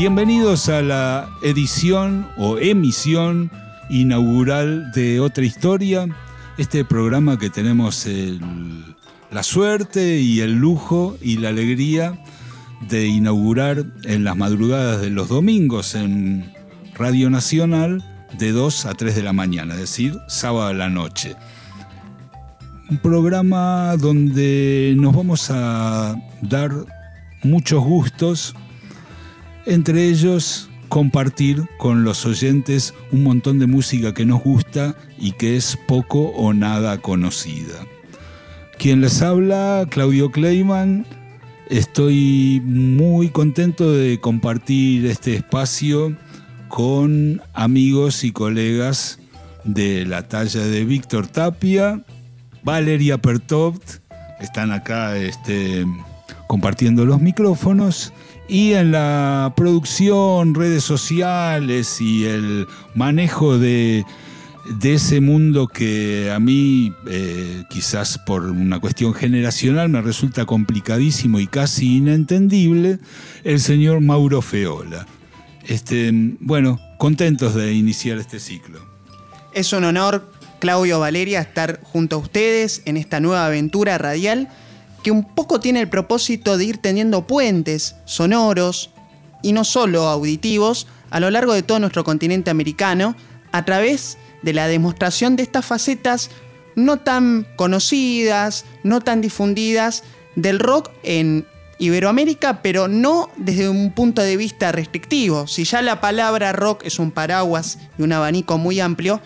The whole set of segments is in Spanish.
Bienvenidos a la edición o emisión inaugural de Otra Historia, este programa que tenemos la suerte y el lujo y la alegría de inaugurar en las madrugadas de los domingos en Radio Nacional de 2 a 3 de la mañana, es decir, sábado a la noche. Un programa donde nos vamos a dar muchos gustos, entre ellos compartir con los oyentes un montón de música que nos gusta y que es poco o nada conocida. Quien les habla, Claudio Kleiman, estoy muy contento de compartir este espacio con amigos y colegas de la talla de Víctor Tapia, Valeria Pertopt, están acá este, compartiendo los micrófonos, y en la producción, redes sociales y el manejo de, ese mundo que a mí, eh, quizás por una cuestión generacional, me resulta complicadísimo y casi inentendible, el señor Mauro Feola. Este, bueno, contentos de iniciar este ciclo. Es un honor, Claudio Valeria, estar junto a ustedes en esta nueva aventura radial que un poco tiene el propósito de ir teniendo puentes sonoros y no solo auditivos a lo largo de todo nuestro continente americano a través de la demostración de estas facetas no tan conocidas, no tan difundidas del rock en Iberoamérica, pero no desde un punto de vista restrictivo. Si ya la palabra rock es un paraguas y un abanico muy amplio,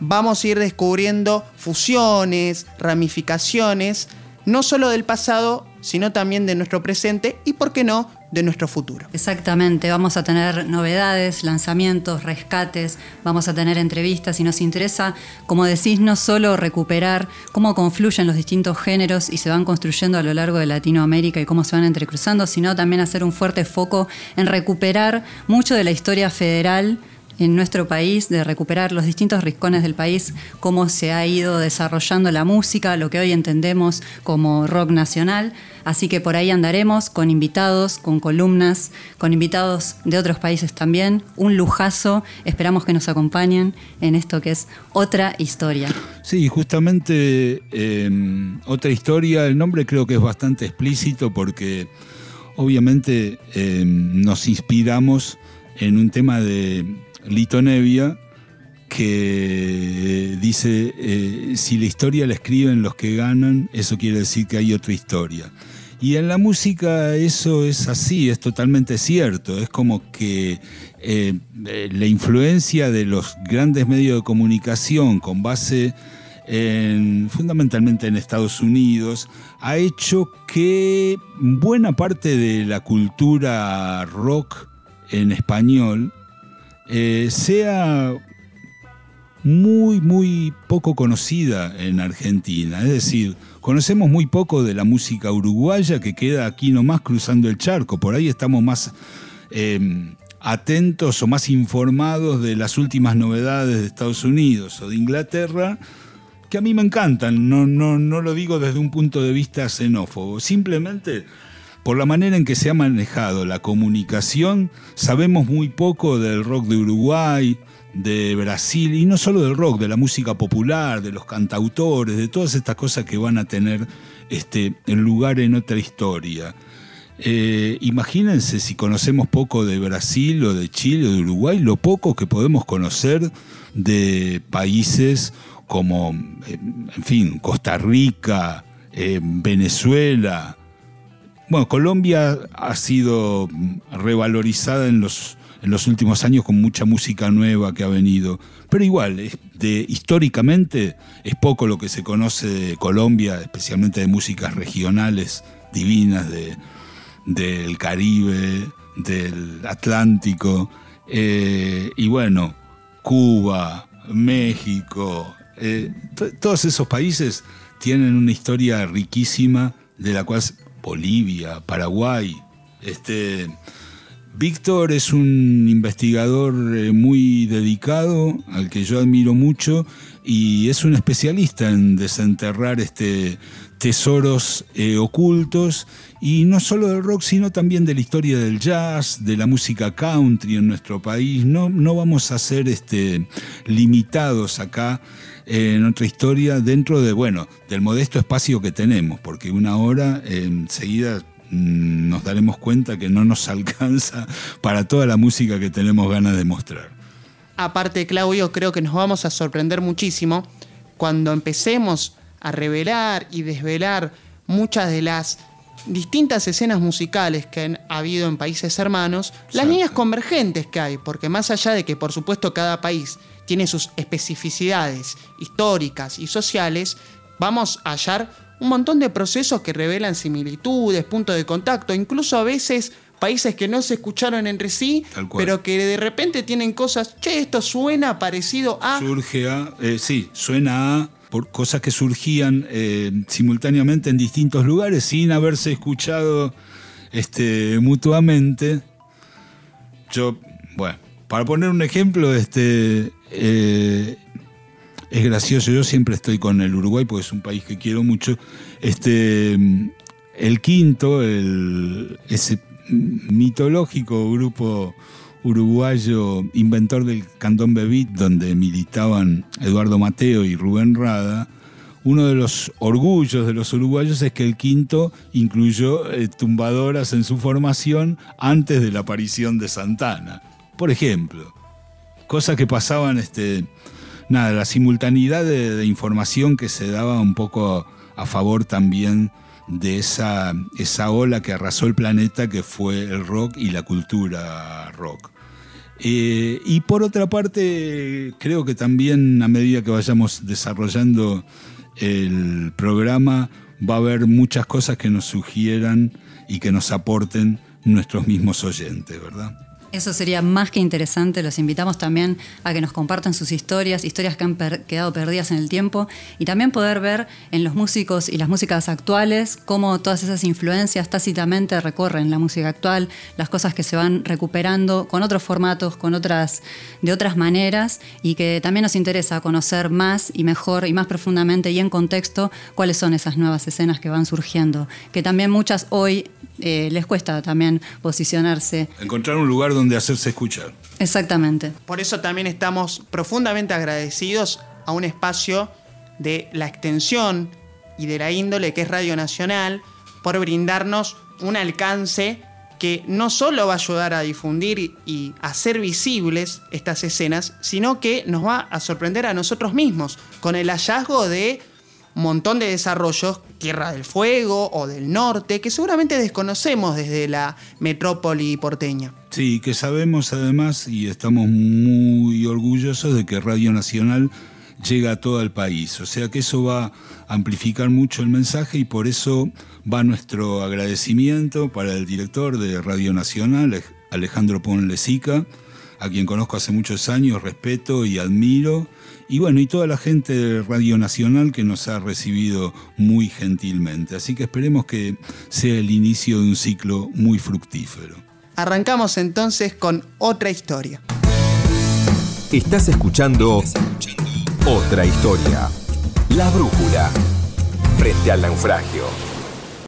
vamos a ir descubriendo fusiones, ramificaciones, no solo del pasado, sino también de nuestro presente y, por qué no, de nuestro futuro. Exactamente, vamos a tener novedades, lanzamientos, rescates, vamos a tener entrevistas y nos interesa, como decís, no solo recuperar cómo confluyen los distintos géneros y se van construyendo a lo largo de Latinoamérica y cómo se van entrecruzando, sino también hacer un fuerte foco en recuperar mucho de la historia federal en nuestro país, de recuperar los distintos rincones del país, cómo se ha ido desarrollando la música, lo que hoy entendemos como rock nacional. Así que por ahí andaremos con invitados, con columnas, con invitados de otros países también. Un lujazo. Esperamos que nos acompañen en esto que es otra historia. Sí, justamente em, otra historia. El nombre creo que es bastante explícito porque obviamente em, nos inspiramos en un tema de Lito Nevia, que dice, eh, si la historia la escriben los que ganan, eso quiere decir que hay otra historia. Y en la música eso es así, es totalmente cierto. Es como que eh, la influencia de los grandes medios de comunicación con base fundamentalmente en Estados Unidos ha hecho que buena parte de la cultura rock en español eh, sea muy, muy poco conocida en Argentina. Es decir, conocemos muy poco de la música uruguaya que queda aquí nomás cruzando el charco. Por ahí estamos más em, atentos o más informados de las últimas novedades de Estados Unidos o de Inglaterra, que a mí me encantan. No, no, no lo digo desde un punto de vista xenófobo. Simplemente por la manera en que se ha manejado la comunicación, sabemos muy poco del rock de Uruguay, de Brasil, y no solo del rock, de la música popular, de los cantautores, de todas estas cosas que van a tener este, lugar en otra historia. Eh, imagínense si conocemos poco de Brasil o de Chile o de Uruguay, lo poco que podemos conocer de países como, eh, en fin, Costa Rica, eh, Venezuela, bueno, Colombia ha sido revalorizada en los, en los últimos años con mucha música nueva que ha venido. Pero igual, de, históricamente es poco lo que se conoce de Colombia, especialmente de músicas regionales divinas del Caribe, del Atlántico. Eh, y bueno, Cuba, México, eh, todos esos países tienen una historia riquísima de la cual Bolivia, Paraguay, este, Víctor es un investigador eh, muy dedicado, al que yo admiro mucho, y es un especialista en desenterrar este, tesoros eh, ocultos, y no solo del rock, sino también de la historia del jazz, de la música country en nuestro país. No, no vamos a ser este, limitados acá en nuestra historia dentro de, bueno, del modesto espacio que tenemos, porque una hora enseguida Mm, nos daremos cuenta que no nos alcanza para toda la música que tenemos ganas de mostrar. Aparte, Claudio, creo que nos vamos a sorprender muchísimo cuando empecemos a revelar y desvelar muchas de las distintas escenas musicales que han habido en países hermanos, las líneas convergentes que hay, porque más allá de que por supuesto cada país tiene sus especificidades históricas y sociales, vamos a hallar un montón de procesos que revelan similitudes, puntos de contacto, incluso a veces países que no se escucharon entre sí, pero que de repente tienen cosas, che, esto suena parecido a... Surge a, eh, sí, suena a por cosas que surgían eh, simultáneamente en distintos lugares sin haberse escuchado este, mutuamente. Yo, bueno, para poner un ejemplo, este, eh, es gracioso. Yo siempre estoy con el Uruguay porque es un país que quiero mucho. Este, el quinto, ese mitológico grupo uruguayo inventor del cantón Bebit, donde militaban Eduardo Mateo y Rubén Rada, uno de los orgullos de los uruguayos es que el quinto incluyó eh, tumbadoras en su formación antes de la aparición de Santana. Por ejemplo, cosas que pasaban este, nada, la simultaneidad de, información que se daba un poco a favor también de esa, esa ola que arrasó el planeta que fue el rock y la cultura rock. Eh, y por otra parte, creo que también a medida que vayamos desarrollando el programa, va a haber muchas cosas que nos sugieran y que nos aporten nuestros mismos oyentes, ¿verdad? Eso sería más que interesante. Los invitamos también a que nos compartan sus historias, historias que han quedado perdidas en el tiempo, y también poder ver en los músicos y las músicas actuales cómo todas esas influencias tácitamente recorren la música actual, las cosas que se van recuperando con otros formatos, con otras, de otras maneras, y que también nos interesa conocer más y mejor y más profundamente y en contexto cuáles son esas nuevas escenas que van surgiendo, que también muchas hoy eh, les cuesta también posicionarse. Encontrar un lugar hacerse escuchar. Exactamente. Por eso también estamos profundamente agradecidos a un espacio de la extensión y de la índole que es Radio Nacional por brindarnos un alcance que no solo va a ayudar a difundir y hacer visibles estas escenas, sino que nos va a sorprender a nosotros mismos con el hallazgo de montón de desarrollos, Tierra del Fuego o del Norte, que seguramente desconocemos desde la metrópoli porteña. Sí, que sabemos además y estamos muy orgullosos de que Radio Nacional llega a todo el país. O sea que eso va a amplificar mucho el mensaje y por eso va nuestro agradecimiento para el director de Radio Nacional, Alejandro Ponlesica, a quien conozco hace muchos años, respeto y admiro y bueno, y toda la gente de Radio Nacional que nos ha recibido muy gentilmente. Así que esperemos que sea el inicio de un ciclo muy fructífero. Arrancamos entonces con otra historia. Estás escuchando otra historia. La brújula. Frente al naufragio.